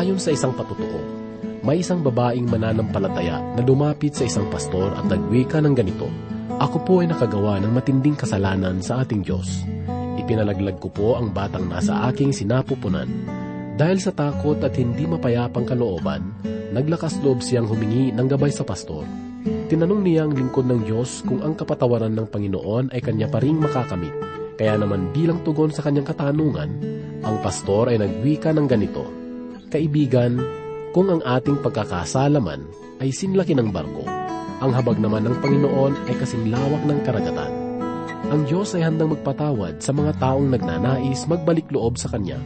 Ayon sa isang patutuo, may isang babaeng mananampalataya na lumapit sa isang pastor at nagwika ng ganito, Ako po ay nakagawa ng matinding kasalanan sa ating Diyos. Ipinalaglag ko po ang batang nasa aking sinapupunan. Dahil sa takot at hindi mapayapang kalooban, naglakas loob siyang humingi ng gabay sa pastor. Tinanong niya ang lingkod ng Diyos kung ang kapatawaran ng Panginoon ay kanya pa ring makakamit. Kaya naman bilang tugon sa kanyang katanungan, ang pastor ay nagwika ng ganito, Kaibigan, kung ang ating pagkakasalaman ay sinlaki ng barko, ang habag naman ng Panginoon ay kasing lawak ng karagatan. Ang Diyos ay handang magpatawad sa mga taong nagnanais magbalik loob sa Kanya.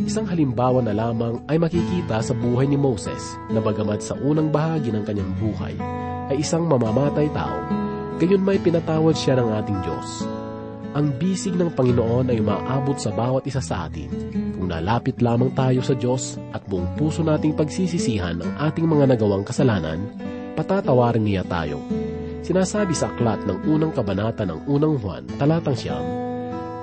Isang halimbawa na lamang ay makikita sa buhay ni Moses na bagamat sa unang bahagi ng kanyang buhay ay isang mamamatay tao, gayon may pinatawad siya ng ating Diyos. Ang bisig ng Panginoon ay maabot sa bawat isa sa atin kung nalapit lamang tayo sa Diyos at buong puso nating pagsisisihan ang ating mga nagawang kasalanan, patatawarin niya tayo. Sinasabi sa aklat ng unang kabanata ng unang Juan, talatang siyam,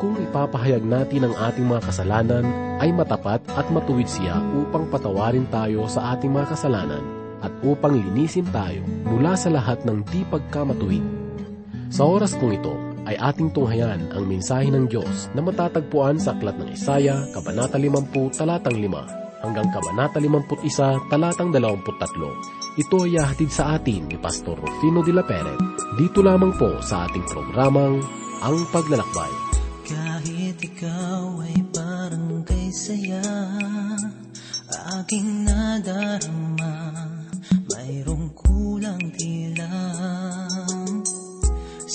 kung ipapahayag natin ang ating mga kasalanan, ay matapat at matuwid siya upang patawarin tayo sa ating mga kasalanan at upang linisin tayo mula sa lahat ng di pagkamatuwid. Sa oras kong ito, ay ating tunghayan ang mensahe ng Diyos na matatagpuan sa aklat ng Isaya, Kabanata 50, talatang 5, hanggang Kabanata 51, talatang 23. Ito ay hatid sa atin ni Pastor Rufino de la Peret, dito lamang po sa ating programang Ang Paglalakbay. Kahit ikaw ay parang kay saya, aking nadarama,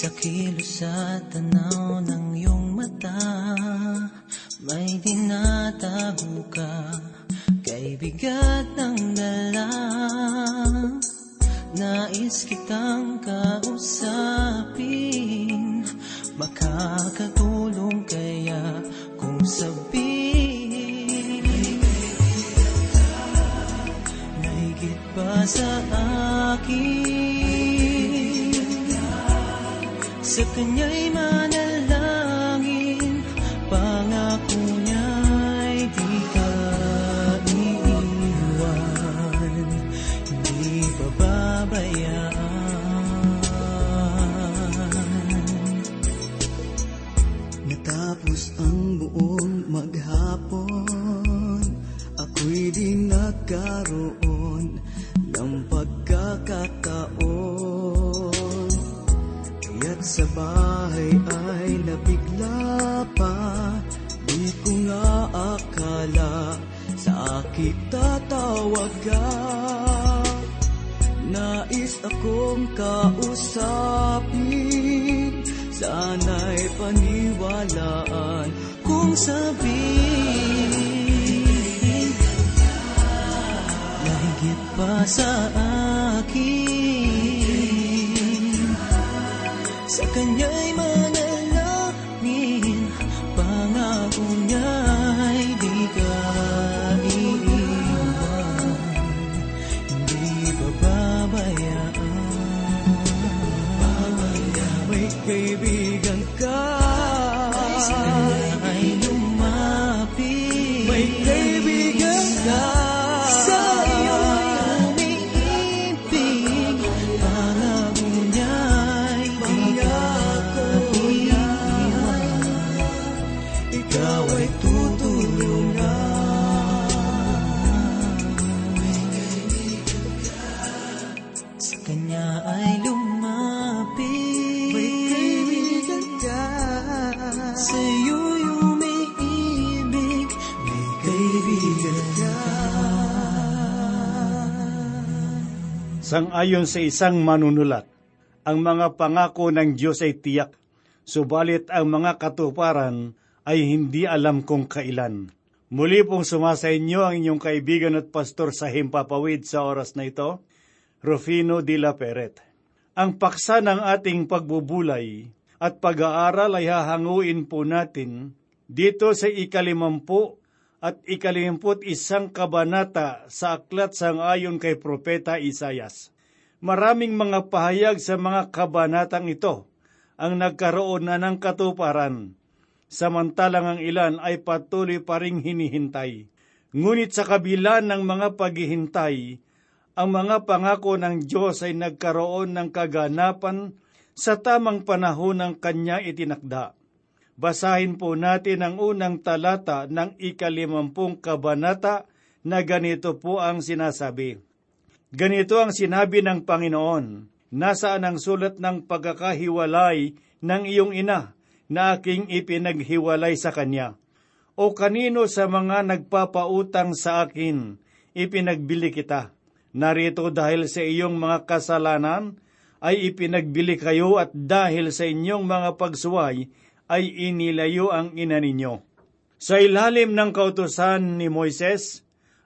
Sa kilos at tanaw ng iyong mata, may dinatago ka, kay bigat ng dala. Nais kitang kausapin, makakatulong kaya kung sabihin. Nahigit pa sa akin, sa kanya'y manalangin, pangako niya'y di ka iiwan, hindi ang buong maghapon, ako'y di sa bahay ay nabigla pa. Di ko nga akala sa akin tatawag ka Nais akong kausapin. Sana'y paniwalaan kung sabihin. Lahigit pa sa akin Sang-ayon sa isang manunulat, ang mga pangako ng Diyos ay tiyak, subalit ang mga katuparan ay hindi alam kung kailan. Muli pong sumasa inyo ang inyong kaibigan at pastor sa Himpapawid sa oras na ito, Rufino de la Peret. Ang paksa ng ating pagbubulay at pag-aaral ay hahanguin po natin dito sa ikalimampu at ikalimput isang kabanata sa aklat sang ayon kay Propeta Isayas. Maraming mga pahayag sa mga kabanatang ito ang nagkaroon na ng katuparan, samantalang ang ilan ay patuloy pa ring hinihintay. Ngunit sa kabila ng mga paghihintay, ang mga pangako ng Diyos ay nagkaroon ng kaganapan sa tamang panahon ng Kanya itinakda. Basahin po natin ang unang talata ng ikalimampung kabanata na ganito po ang sinasabi. Ganito ang sinabi ng Panginoon, Nasaan ang sulat ng pagkakahiwalay ng iyong ina na aking ipinaghiwalay sa kanya? O kanino sa mga nagpapautang sa akin, ipinagbili kita? Narito dahil sa iyong mga kasalanan, ay ipinagbili kayo at dahil sa inyong mga pagsuway, ay inilayo ang ina ninyo. Sa ilalim ng kautusan ni Moises,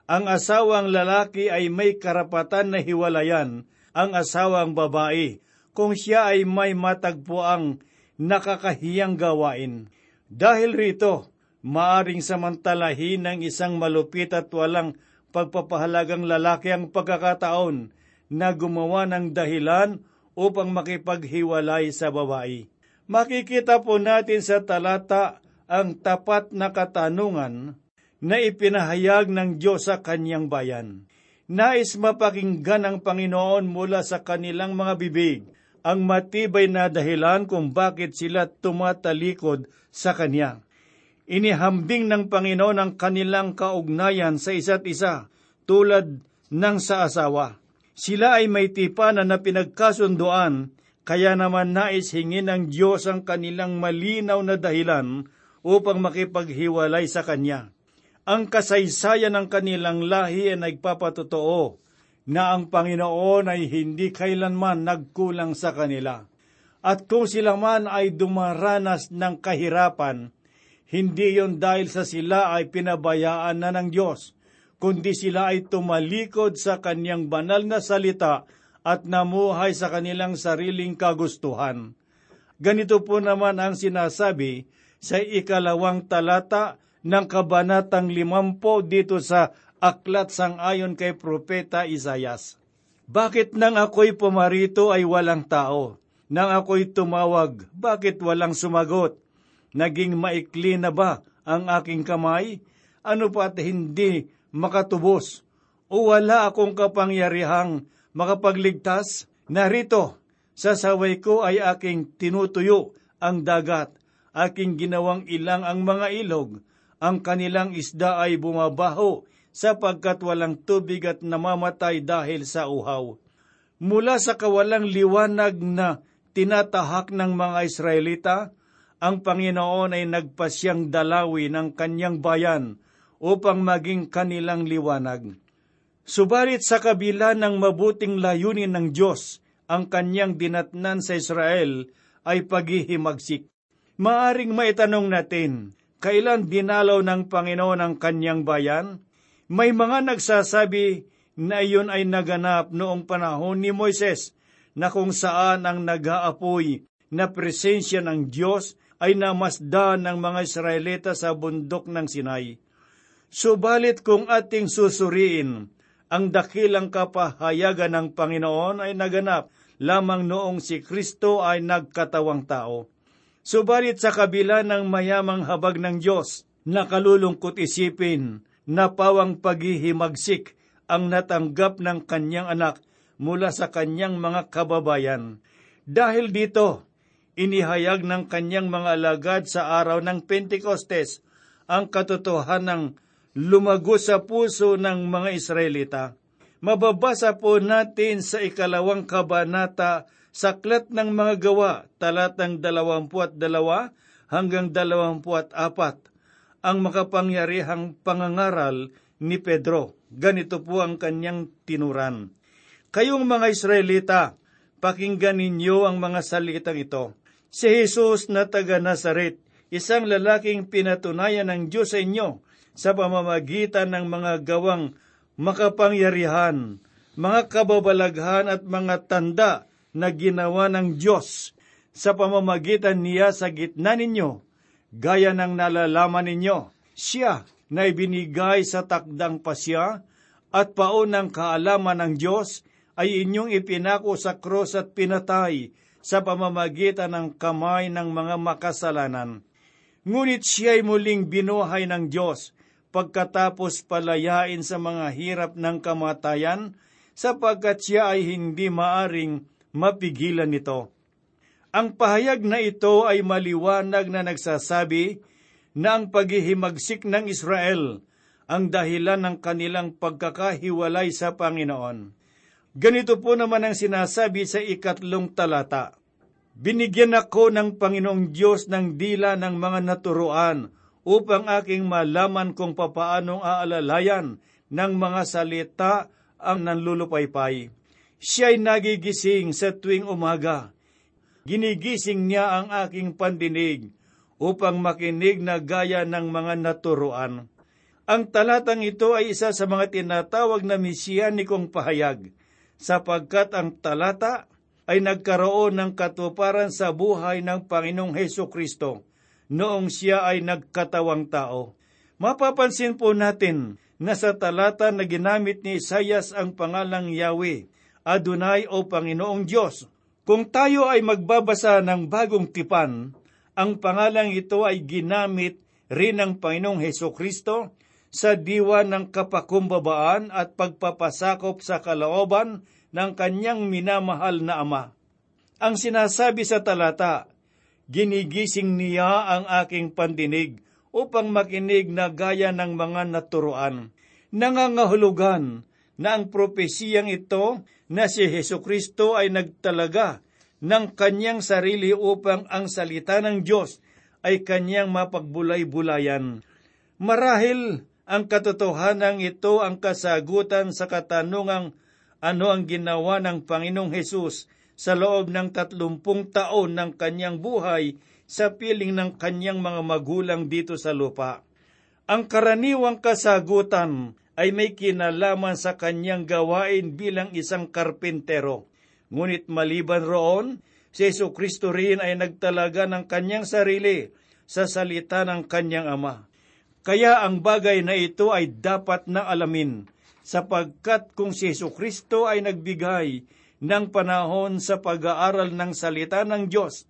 ang asawang lalaki ay may karapatan na hiwalayan ang asawang babae kung siya ay may matagpuang nakakahiyang gawain. Dahil rito, maaring samantalahin ng isang malupit at walang pagpapahalagang lalaki ang pagkakataon na gumawa ng dahilan upang makipaghiwalay sa babae. Makikita po natin sa talata ang tapat na katanungan na ipinahayag ng Diyos sa kanyang bayan. Nais mapakinggan ng Panginoon mula sa kanilang mga bibig ang matibay na dahilan kung bakit sila tumatalikod sa Kanya. Inihambing ng Panginoon ang kanilang kaugnayan sa isa't isa tulad ng sa asawa. Sila ay may tipanan na pinagkasunduan, kaya naman nais hingin ng Diyos ang kanilang malinaw na dahilan upang makipaghiwalay sa Kanya ang kasaysayan ng kanilang lahi ay nagpapatotoo na ang Panginoon ay hindi kailanman nagkulang sa kanila. At kung sila man ay dumaranas ng kahirapan, hindi yon dahil sa sila ay pinabayaan na ng Diyos, kundi sila ay tumalikod sa kanyang banal na salita at namuhay sa kanilang sariling kagustuhan. Ganito po naman ang sinasabi sa ikalawang talata ng kabanatang limampo dito sa aklat sang ayon kay Propeta Isayas. Bakit nang ako'y pumarito ay walang tao? Nang ako'y tumawag, bakit walang sumagot? Naging maikli na ba ang aking kamay? Ano pa't hindi makatubos? O wala akong kapangyarihang makapagligtas? Narito, sa saway ko ay aking tinutuyo ang dagat, aking ginawang ilang ang mga ilog, ang kanilang isda ay bumabaho sapagkat walang tubig at namamatay dahil sa uhaw. Mula sa kawalang liwanag na tinatahak ng mga Israelita, ang Panginoon ay nagpasyang dalawi ng kanyang bayan upang maging kanilang liwanag. Subalit sa kabila ng mabuting layunin ng Diyos, ang kanyang dinatnan sa Israel ay paghihimagsik. Maaring maitanong natin, kailan dinalaw ng Panginoon ang kanyang bayan? May mga nagsasabi na iyon ay naganap noong panahon ni Moises na kung saan ang nag-aapoy na presensya ng Diyos ay namasdan ng mga Israelita sa bundok ng Sinai. Subalit kung ating susuriin, ang dakilang kapahayagan ng Panginoon ay naganap lamang noong si Kristo ay nagkatawang tao. Subalit sa kabila ng mayamang habag ng Diyos, nakalulungkot isipin na pawang paghihimagsik ang natanggap ng kanyang anak mula sa kanyang mga kababayan. Dahil dito, inihayag ng kanyang mga alagad sa araw ng Pentecostes ang katotohanang lumago sa puso ng mga Israelita. Mababasa po natin sa ikalawang kabanata Saklat ng mga gawa, talatang dalawampu at dalawa hanggang dalawampu at apat, ang makapangyarihang pangangaral ni Pedro. Ganito po ang kanyang tinuran. Kayong mga Israelita, pakinggan ninyo ang mga salitang ito. Si Jesus na taga Nazaret, isang lalaking pinatunayan ng Diyos sa inyo sa pamamagitan ng mga gawang makapangyarihan, mga kababalaghan at mga tanda na ginawa ng Diyos sa pamamagitan niya sa gitna ninyo, gaya ng nalalaman ninyo, siya na ibinigay sa takdang pasya at paunang kaalaman ng Diyos ay inyong ipinako sa krus at pinatay sa pamamagitan ng kamay ng mga makasalanan. Ngunit siya ay muling binuhay ng Diyos pagkatapos palayain sa mga hirap ng kamatayan sapagkat siya ay hindi maaring mapigilan nito. Ang pahayag na ito ay maliwanag na nagsasabi na ang paghihimagsik ng Israel ang dahilan ng kanilang pagkakahiwalay sa Panginoon. Ganito po naman ang sinasabi sa ikatlong talata. Binigyan ako ng Panginoong Diyos ng dila ng mga naturuan upang aking malaman kung papaanong aalalayan ng mga salita ang nanlulupaypay. Siya'y nagigising sa tuwing umaga. Ginigising niya ang aking pandinig upang makinig na gaya ng mga naturuan. Ang talatang ito ay isa sa mga tinatawag na misiyanikong pahayag, sapagkat ang talata ay nagkaroon ng katuparan sa buhay ng Panginoong Heso Kristo noong siya ay nagkatawang tao. Mapapansin po natin na sa talata na ginamit ni Isayas ang pangalang Yahweh, Adonai o Panginoong Diyos. Kung tayo ay magbabasa ng bagong tipan, ang pangalang ito ay ginamit rin ng Panginoong Heso Kristo sa diwa ng kapakumbabaan at pagpapasakop sa kalooban ng kanyang minamahal na ama. Ang sinasabi sa talata, Ginigising niya ang aking pandinig upang makinig na gaya ng mga naturuan. Nangangahulugan na ang propesiyang ito na si Heso Kristo ay nagtalaga ng kanyang sarili upang ang salita ng Diyos ay kanyang mapagbulay-bulayan. Marahil ang katotohanan ito ang kasagutan sa katanungang ano ang ginawa ng Panginoong Hesus sa loob ng tatlumpung taon ng kanyang buhay sa piling ng kanyang mga magulang dito sa lupa. Ang karaniwang kasagutan ay may kinalaman sa kanyang gawain bilang isang karpintero. Ngunit maliban roon, si Yesu Kristo rin ay nagtalaga ng kanyang sarili sa salita ng kanyang ama. Kaya ang bagay na ito ay dapat na alamin, sapagkat kung si Yesu Kristo ay nagbigay ng panahon sa pag-aaral ng salita ng Diyos,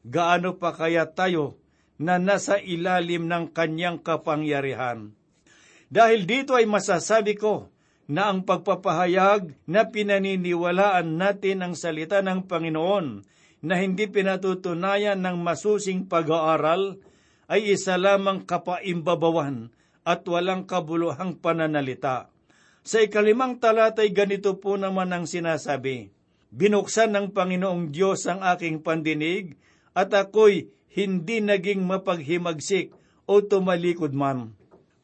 gaano pa kaya tayo na nasa ilalim ng kanyang kapangyarihan? Dahil dito ay masasabi ko na ang pagpapahayag na pinaniniwalaan natin ang salita ng Panginoon na hindi pinatutunayan ng masusing pag-aaral ay isa lamang kapaimbabawan at walang kabuluhang pananalita. Sa ikalimang talatay ganito po naman ang sinasabi, Binuksan ng Panginoong Diyos ang aking pandinig at ako'y hindi naging mapaghimagsik o tumalikod man.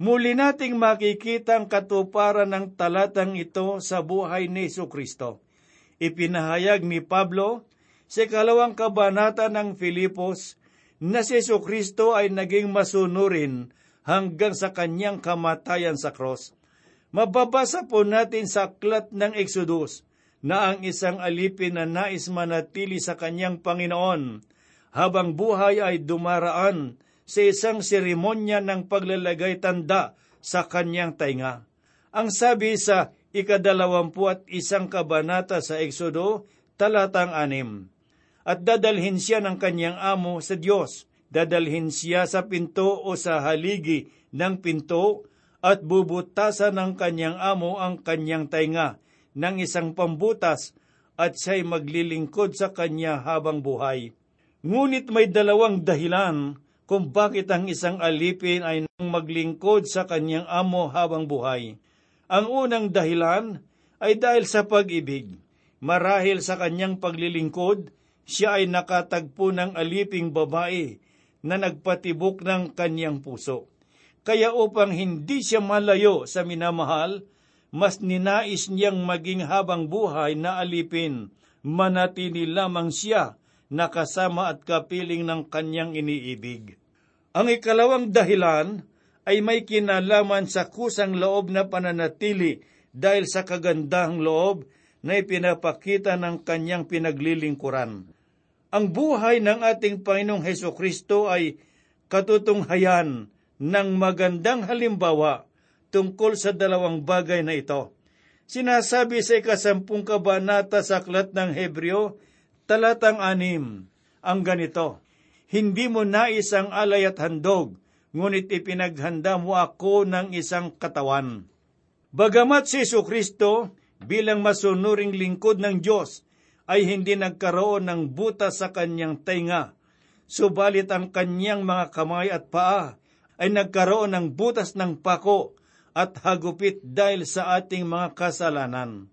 Muli nating makikita ang katuparan ng talatang ito sa buhay ni Yesu Kristo. Ipinahayag ni Pablo sa kalawang kabanata ng Filipos na si Yesu Kristo ay naging masunurin hanggang sa kanyang kamatayan sa cross. Mababasa po natin sa aklat ng Exodus na ang isang alipin na nais manatili sa kanyang Panginoon habang buhay ay dumaraan sa isang seremonya ng paglalagay tanda sa kanyang tainga. Ang sabi sa ikadalawampu at isang kabanata sa Exodo, talatang anim, at dadalhin siya ng kanyang amo sa Diyos. Dadalhin siya sa pinto o sa haligi ng pinto at bubutasan ng kanyang amo ang kanyang tainga ng isang pambutas at siya'y maglilingkod sa kanya habang buhay. Ngunit may dalawang dahilan kung bakit ang isang alipin ay nang maglingkod sa kanyang amo habang buhay. Ang unang dahilan ay dahil sa pag-ibig. Marahil sa kanyang paglilingkod, siya ay nakatagpo ng aliping babae na nagpatibok ng kanyang puso. Kaya upang hindi siya malayo sa minamahal, mas ninais niyang maging habang buhay na alipin, manatili lamang siya nakasama at kapiling ng kanyang iniibig. Ang ikalawang dahilan ay may kinalaman sa kusang loob na pananatili dahil sa kagandahang loob na ipinapakita ng kanyang pinaglilingkuran. Ang buhay ng ating Panginoong Heso Kristo ay katutunghayan ng magandang halimbawa tungkol sa dalawang bagay na ito. Sinasabi sa ikasampung kabanata sa aklat ng Hebreo, talatang anim, ang ganito, Hindi mo nais ang alay at handog, ngunit ipinaghanda mo ako ng isang katawan. Bagamat si Yesu Kristo bilang masunuring lingkod ng Diyos ay hindi nagkaroon ng butas sa kanyang tainga, subalit ang kanyang mga kamay at paa ay nagkaroon ng butas ng pako at hagupit dahil sa ating mga kasalanan.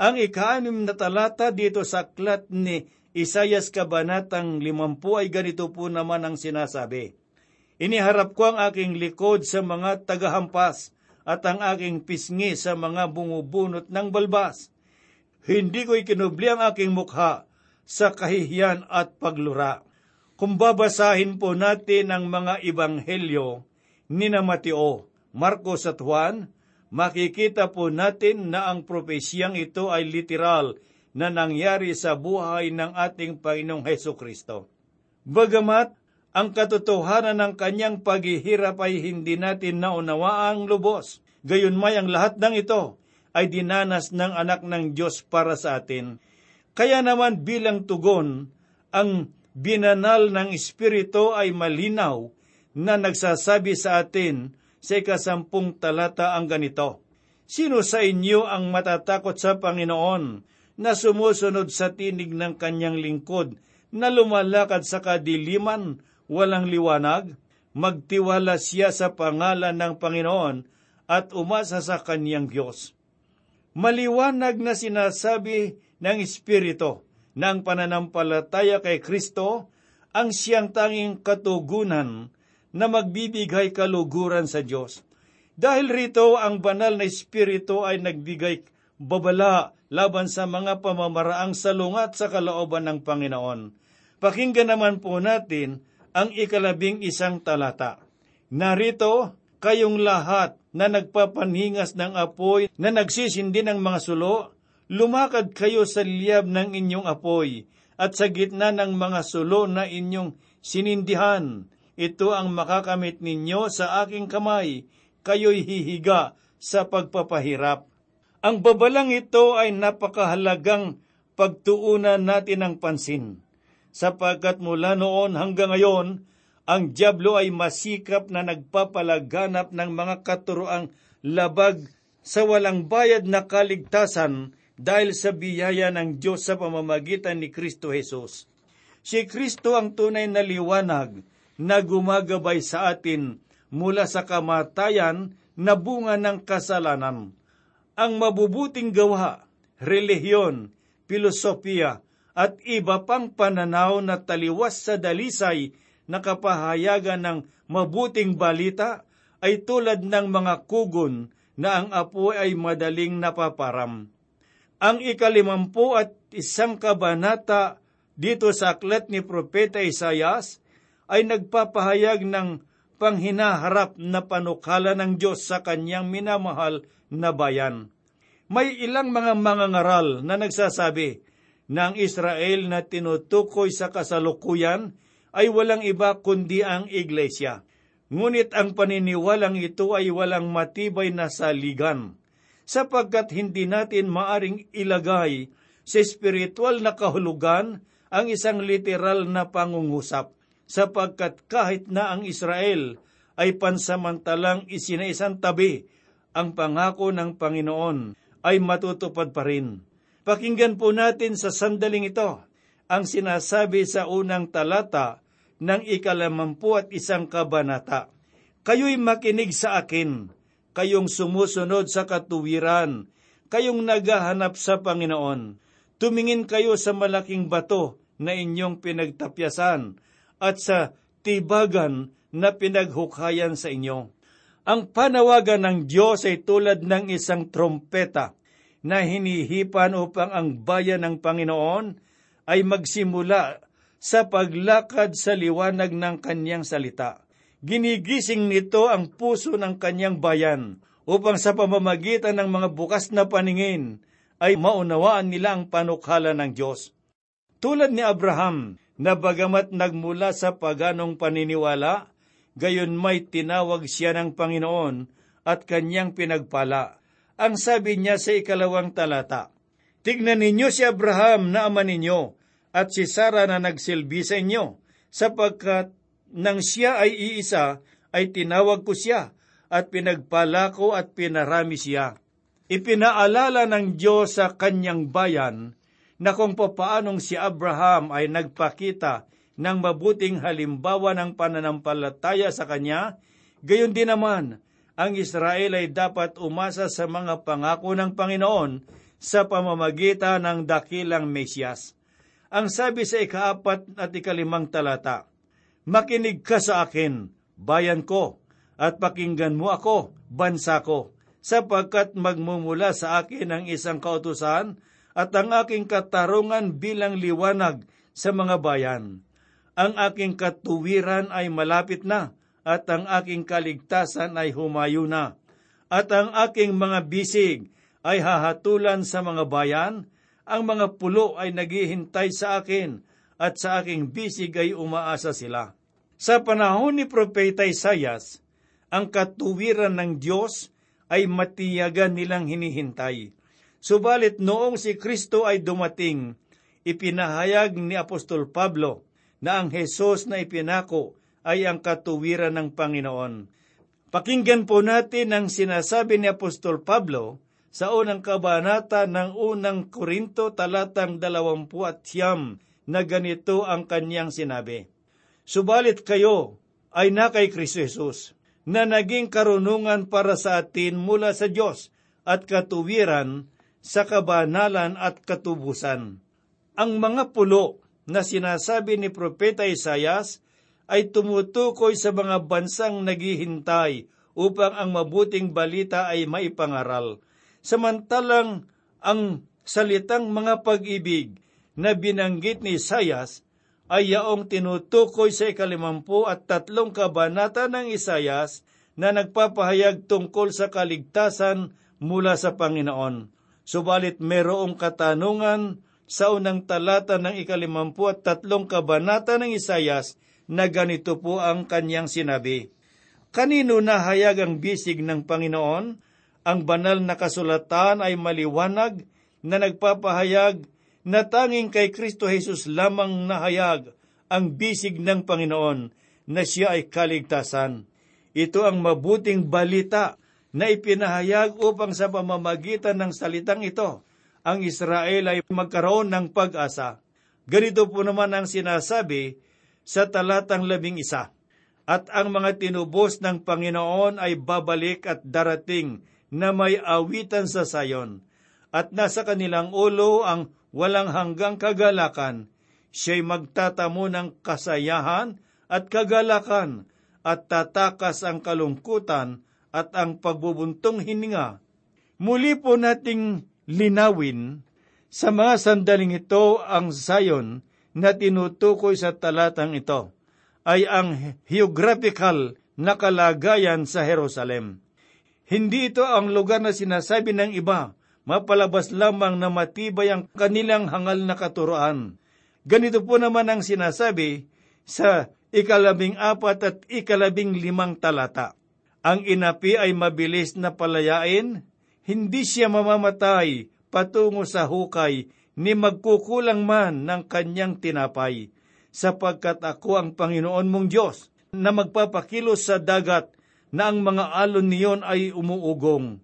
Ang ikaanim na talata dito sa aklat ni Isayas Kabanatang 50 ay ganito po naman ang sinasabi. Iniharap ko ang aking likod sa mga tagahampas at ang aking pisngi sa mga bumubunot ng balbas. Hindi ko ikinubli ang aking mukha sa kahihiyan at paglura. Kung babasahin po natin ang mga ibanghelyo ni na Mateo, Marcos at Juan, makikita po natin na ang propesiyang ito ay literal na nangyari sa buhay ng ating Panginoong Heso Kristo. Bagamat ang katotohanan ng kanyang paghihirap ay hindi natin naunawaang lubos, gayon may ang lahat ng ito ay dinanas ng anak ng Diyos para sa atin. Kaya naman bilang tugon, ang binanal ng Espiritu ay malinaw na nagsasabi sa atin sa ikasampung talata ang ganito, Sino sa inyo ang matatakot sa Panginoon na sumusunod sa tinig ng kanyang lingkod na lumalakad sa kadiliman, walang liwanag? Magtiwala siya sa pangalan ng Panginoon at umasa sa kanyang Diyos. Maliwanag na sinasabi ng Espiritu na ang pananampalataya kay Kristo ang siyang tanging katugunan na magbibigay kaluguran sa Diyos. Dahil rito, ang banal na Espiritu ay nagbigay babala laban sa mga pamamaraang salungat sa kalooban ng Panginoon. Pakinggan naman po natin ang ikalabing isang talata. Narito, kayong lahat na nagpapanhingas ng apoy na nagsisindi ng mga sulo, lumakad kayo sa liyab ng inyong apoy at sa gitna ng mga sulo na inyong sinindihan. Ito ang makakamit ninyo sa aking kamay, kayo'y hihiga sa pagpapahirap. Ang babalang ito ay napakahalagang pagtuunan natin ng pansin, sapagkat mula noon hanggang ngayon, ang Diablo ay masikap na nagpapalaganap ng mga katuroang labag sa walang bayad na kaligtasan dahil sa biyaya ng Diyos sa pamamagitan ni Kristo Jesus. Si Kristo ang tunay na liwanag na gumagabay sa atin mula sa kamatayan na bunga ng kasalanan. Ang mabubuting gawa, relihiyon, filosofiya, at iba pang pananaw na taliwas sa dalisay na kapahayagan ng mabuting balita ay tulad ng mga kugon na ang apoy ay madaling napaparam. Ang ikalimampu at isang kabanata dito sa aklat ni Propeta Isayas ay nagpapahayag ng panghinaharap na panukala ng Diyos sa kanyang minamahal na bayan. May ilang mga mangangaral na nagsasabi na ang Israel na tinutukoy sa kasalukuyan ay walang iba kundi ang iglesia. Ngunit ang paniniwalang ito ay walang matibay na saligan, sapagkat hindi natin maaring ilagay sa espiritual na kahulugan ang isang literal na pangungusap, sapagkat kahit na ang Israel ay pansamantalang isinaisan tabi, ang pangako ng Panginoon ay matutupad pa rin. Pakinggan po natin sa sandaling ito ang sinasabi sa unang talata ng ikalamampu at isang kabanata. Kayo'y makinig sa akin, kayong sumusunod sa katuwiran, kayong naghahanap sa Panginoon. Tumingin kayo sa malaking bato na inyong pinagtapyasan at sa tibagan na pinaghukayan sa inyo. Ang panawagan ng Diyos ay tulad ng isang trompeta na hinihipan upang ang bayan ng Panginoon ay magsimula sa paglakad sa liwanag ng kanyang salita. Ginigising nito ang puso ng kanyang bayan upang sa pamamagitan ng mga bukas na paningin ay maunawaan nila ang panukhala ng Diyos. Tulad ni Abraham, na bagamat nagmula sa paganong paniniwala, gayon may tinawag siya ng Panginoon at kanyang pinagpala. Ang sabi niya sa ikalawang talata, Tignan ninyo si Abraham na ama ninyo, at si Sara na nagsilbi sa inyo, sapagkat nang siya ay iisa, ay tinawag ko siya at pinagpala ko at pinarami siya. Ipinaalala ng Diyos sa kanyang bayan na kung papaanong si Abraham ay nagpakita ng mabuting halimbawa ng pananampalataya sa kanya, gayon din naman, ang Israel ay dapat umasa sa mga pangako ng Panginoon sa pamamagitan ng dakilang Mesyas. Ang sabi sa ikaapat at ikalimang talata, Makinig ka sa akin, bayan ko, at pakinggan mo ako, bansa ko, sapagkat magmumula sa akin ang isang kautusan at ang aking katarungan bilang liwanag sa mga bayan. Ang aking katuwiran ay malapit na, at ang aking kaligtasan ay humayo na. At ang aking mga bisig ay hahatulan sa mga bayan, ang mga pulo ay naghihintay sa akin, at sa aking bisig ay umaasa sila. Sa panahon ni Propeta Isayas, ang katuwiran ng Diyos ay matiyagan nilang hinihintay. Subalit noong si Kristo ay dumating, ipinahayag ni Apostol Pablo na ang Hesus na ipinako ay ang katuwiran ng Panginoon. Pakinggan po natin ang sinasabi ni Apostol Pablo sa unang kabanata ng unang Korinto talatang dalawampu at siyam na ganito ang kanyang sinabi. Subalit kayo ay na kay Kristo Jesus, na naging karunungan para sa atin mula sa Diyos at katuwiran sa kabanalan at katubusan. Ang mga pulo na sinasabi ni Propeta Isayas ay tumutukoy sa mga bansang naghihintay upang ang mabuting balita ay maipangaral. Samantalang ang salitang mga pag-ibig na binanggit ni Isayas ay yaong tinutukoy sa ikalimampu at tatlong kabanata ng Isayas na nagpapahayag tungkol sa kaligtasan mula sa Panginoon. Subalit merong katanungan sa unang talata ng ikalimampu at tatlong kabanata ng Isayas na ganito po ang kanyang sinabi. Kanino nahayag ang bisig ng Panginoon? Ang banal na kasulatan ay maliwanag na nagpapahayag na tanging kay Kristo Jesus lamang nahayag ang bisig ng Panginoon na siya ay kaligtasan. Ito ang mabuting balita na ipinahayag upang sa pamamagitan ng salitang ito, ang Israel ay magkaroon ng pag-asa. Ganito po naman ang sinasabi sa talatang labing isa. At ang mga tinubos ng Panginoon ay babalik at darating na may awitan sa sayon. At nasa kanilang ulo ang walang hanggang kagalakan, siya'y magtatamo ng kasayahan at kagalakan at tatakas ang kalungkutan at ang pagbubuntong hininga. Muli po nating linawin sa mga sandaling ito ang sayon na tinutukoy sa talatang ito ay ang geographical na kalagayan sa Jerusalem. Hindi ito ang lugar na sinasabi ng iba mapalabas lamang na matibay ang kanilang hangal na katuroan. Ganito po naman ang sinasabi sa ikalabing apat at ikalabing limang talata. Ang inapi ay mabilis na palayain, hindi siya mamamatay patungo sa hukay ni magkukulang man ng kanyang tinapay, sapagkat ako ang Panginoon mong Diyos na magpapakilos sa dagat na ang mga alon niyon ay umuugong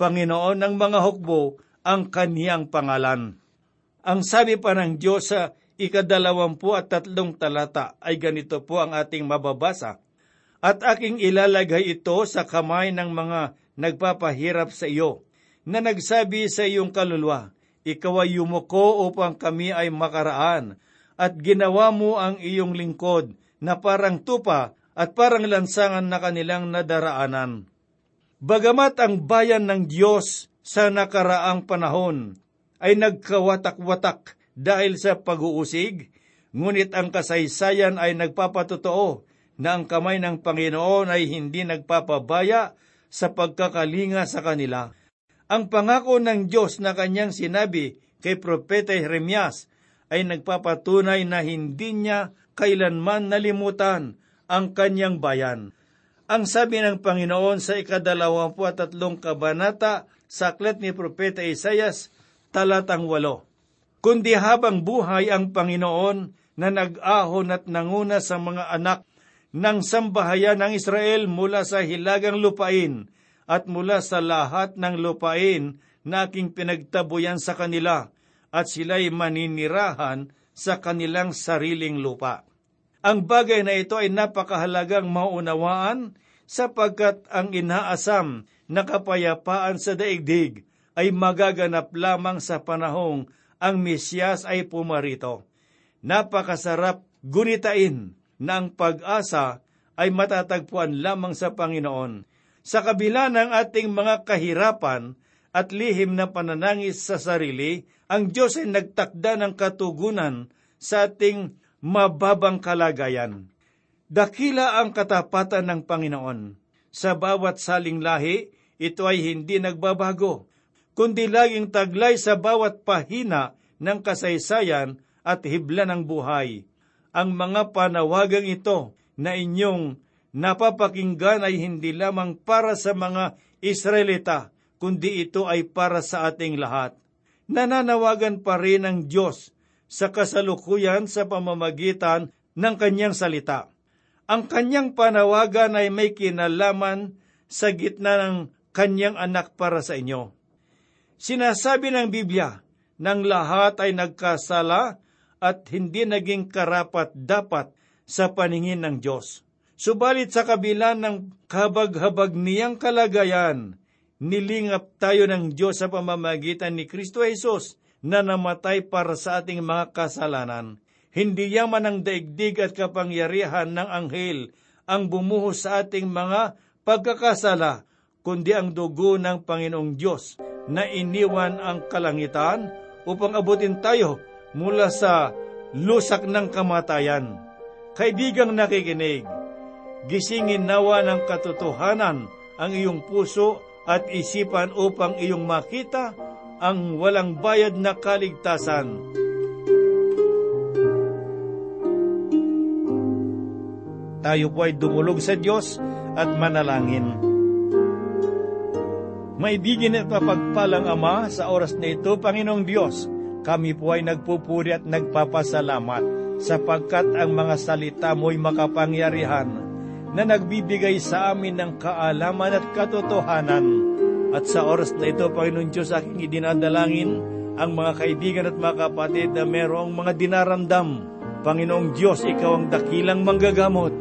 Panginoon ng mga hukbo ang kaniyang pangalan. Ang sabi pa ng Diyos sa ikadalawampu at tatlong talata ay ganito po ang ating mababasa. At aking ilalagay ito sa kamay ng mga nagpapahirap sa iyo, na nagsabi sa iyong kaluluwa, ikaw ay yumuko upang kami ay makaraan, at ginawa mo ang iyong lingkod na parang tupa at parang lansangan na kanilang nadaraanan. Bagamat ang bayan ng Diyos sa nakaraang panahon ay nagkawatak-watak dahil sa pag-uusig, ngunit ang kasaysayan ay nagpapatotoo na ang kamay ng Panginoon ay hindi nagpapabaya sa pagkakalinga sa kanila. Ang pangako ng Diyos na kanyang sinabi kay Propeta Jeremias ay nagpapatunay na hindi niya kailanman nalimutan ang kanyang bayan ang sabi ng Panginoon sa ikadalawampu at tatlong kabanata sa aklat ni Propeta Isayas, talatang walo. Kundi habang buhay ang Panginoon na nag-ahon at nanguna sa mga anak ng sambahayan ng Israel mula sa hilagang lupain at mula sa lahat ng lupain na aking pinagtabuyan sa kanila at sila'y maninirahan sa kanilang sariling lupa. Ang bagay na ito ay napakahalagang maunawaan sapagkat ang inaasam na kapayapaan sa daigdig ay magaganap lamang sa panahong ang Mesyas ay pumarito. Napakasarap gunitain na ang pag-asa ay matatagpuan lamang sa Panginoon. Sa kabila ng ating mga kahirapan at lihim na pananangis sa sarili, ang Diyos ay nagtakda ng katugunan sa ating mababang kalagayan. Dakila ang katapatan ng Panginoon. Sa bawat saling lahi, ito ay hindi nagbabago, kundi laging taglay sa bawat pahina ng kasaysayan at hibla ng buhay. Ang mga panawagang ito na inyong napapakinggan ay hindi lamang para sa mga Israelita, kundi ito ay para sa ating lahat. Nananawagan pa rin ang Diyos sa kasalukuyan sa pamamagitan ng kanyang salita. Ang kanyang panawagan ay may kinalaman sa gitna ng kanyang anak para sa inyo. Sinasabi ng Biblia, ng lahat ay nagkasala at hindi naging karapat dapat sa paningin ng Diyos. Subalit sa kabila ng kabag-habag niyang kalagayan, nilingap tayo ng Diyos sa pamamagitan ni Kristo Jesus na namatay para sa ating mga kasalanan. Hindi yaman ang daigdig at kapangyarihan ng anghel ang bumuhos sa ating mga pagkakasala, kundi ang dugo ng Panginoong Diyos na iniwan ang kalangitan upang abutin tayo mula sa lusak ng kamatayan. Kaibigang nakikinig, gisingin nawa ng katotohanan ang iyong puso at isipan upang iyong makita ang walang bayad na kaligtasan. Tayo po ay dumulog sa Diyos at manalangin. Maibigin at mapagpalang Ama, sa oras na ito, Panginoong Diyos, kami po ay nagpupuri at nagpapasalamat sapagkat ang mga salita mo'y makapangyarihan na nagbibigay sa amin ng kaalaman at katotohanan. At sa oras na ito, Panginoon Diyos, aking idinadalangin ang mga kaibigan at mga kapatid na merong mga dinaramdam. Panginoong Diyos, Ikaw ang dakilang manggagamot.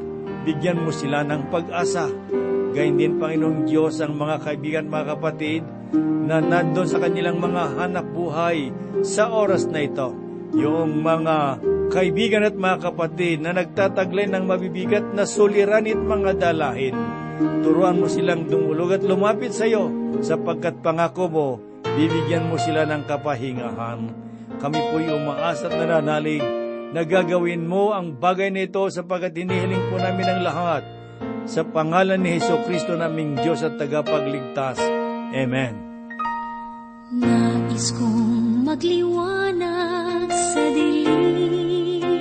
Bigyan mo sila ng pag-asa. Gayun din, Panginoong Diyos, ang mga kaibigan at mga kapatid na nandun sa kanilang mga hanap buhay sa oras na ito. Yung mga kaibigan at mga kapatid na nagtataglay ng mabibigat na suliran at mga dalahin. Turuan mo silang dumulog at lumapit sa iyo sapagkat pangako mo, bibigyan mo sila ng kapahingahan. Kami po'y umaasa at nananalig na gagawin mo ang bagay na ito sapagkat hinihiling po namin ang lahat sa pangalan ni Heso Kristo naming Diyos at tagapagligtas. Amen. Nais kong magliwanag sa dilim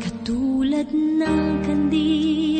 Katulad ng kandilang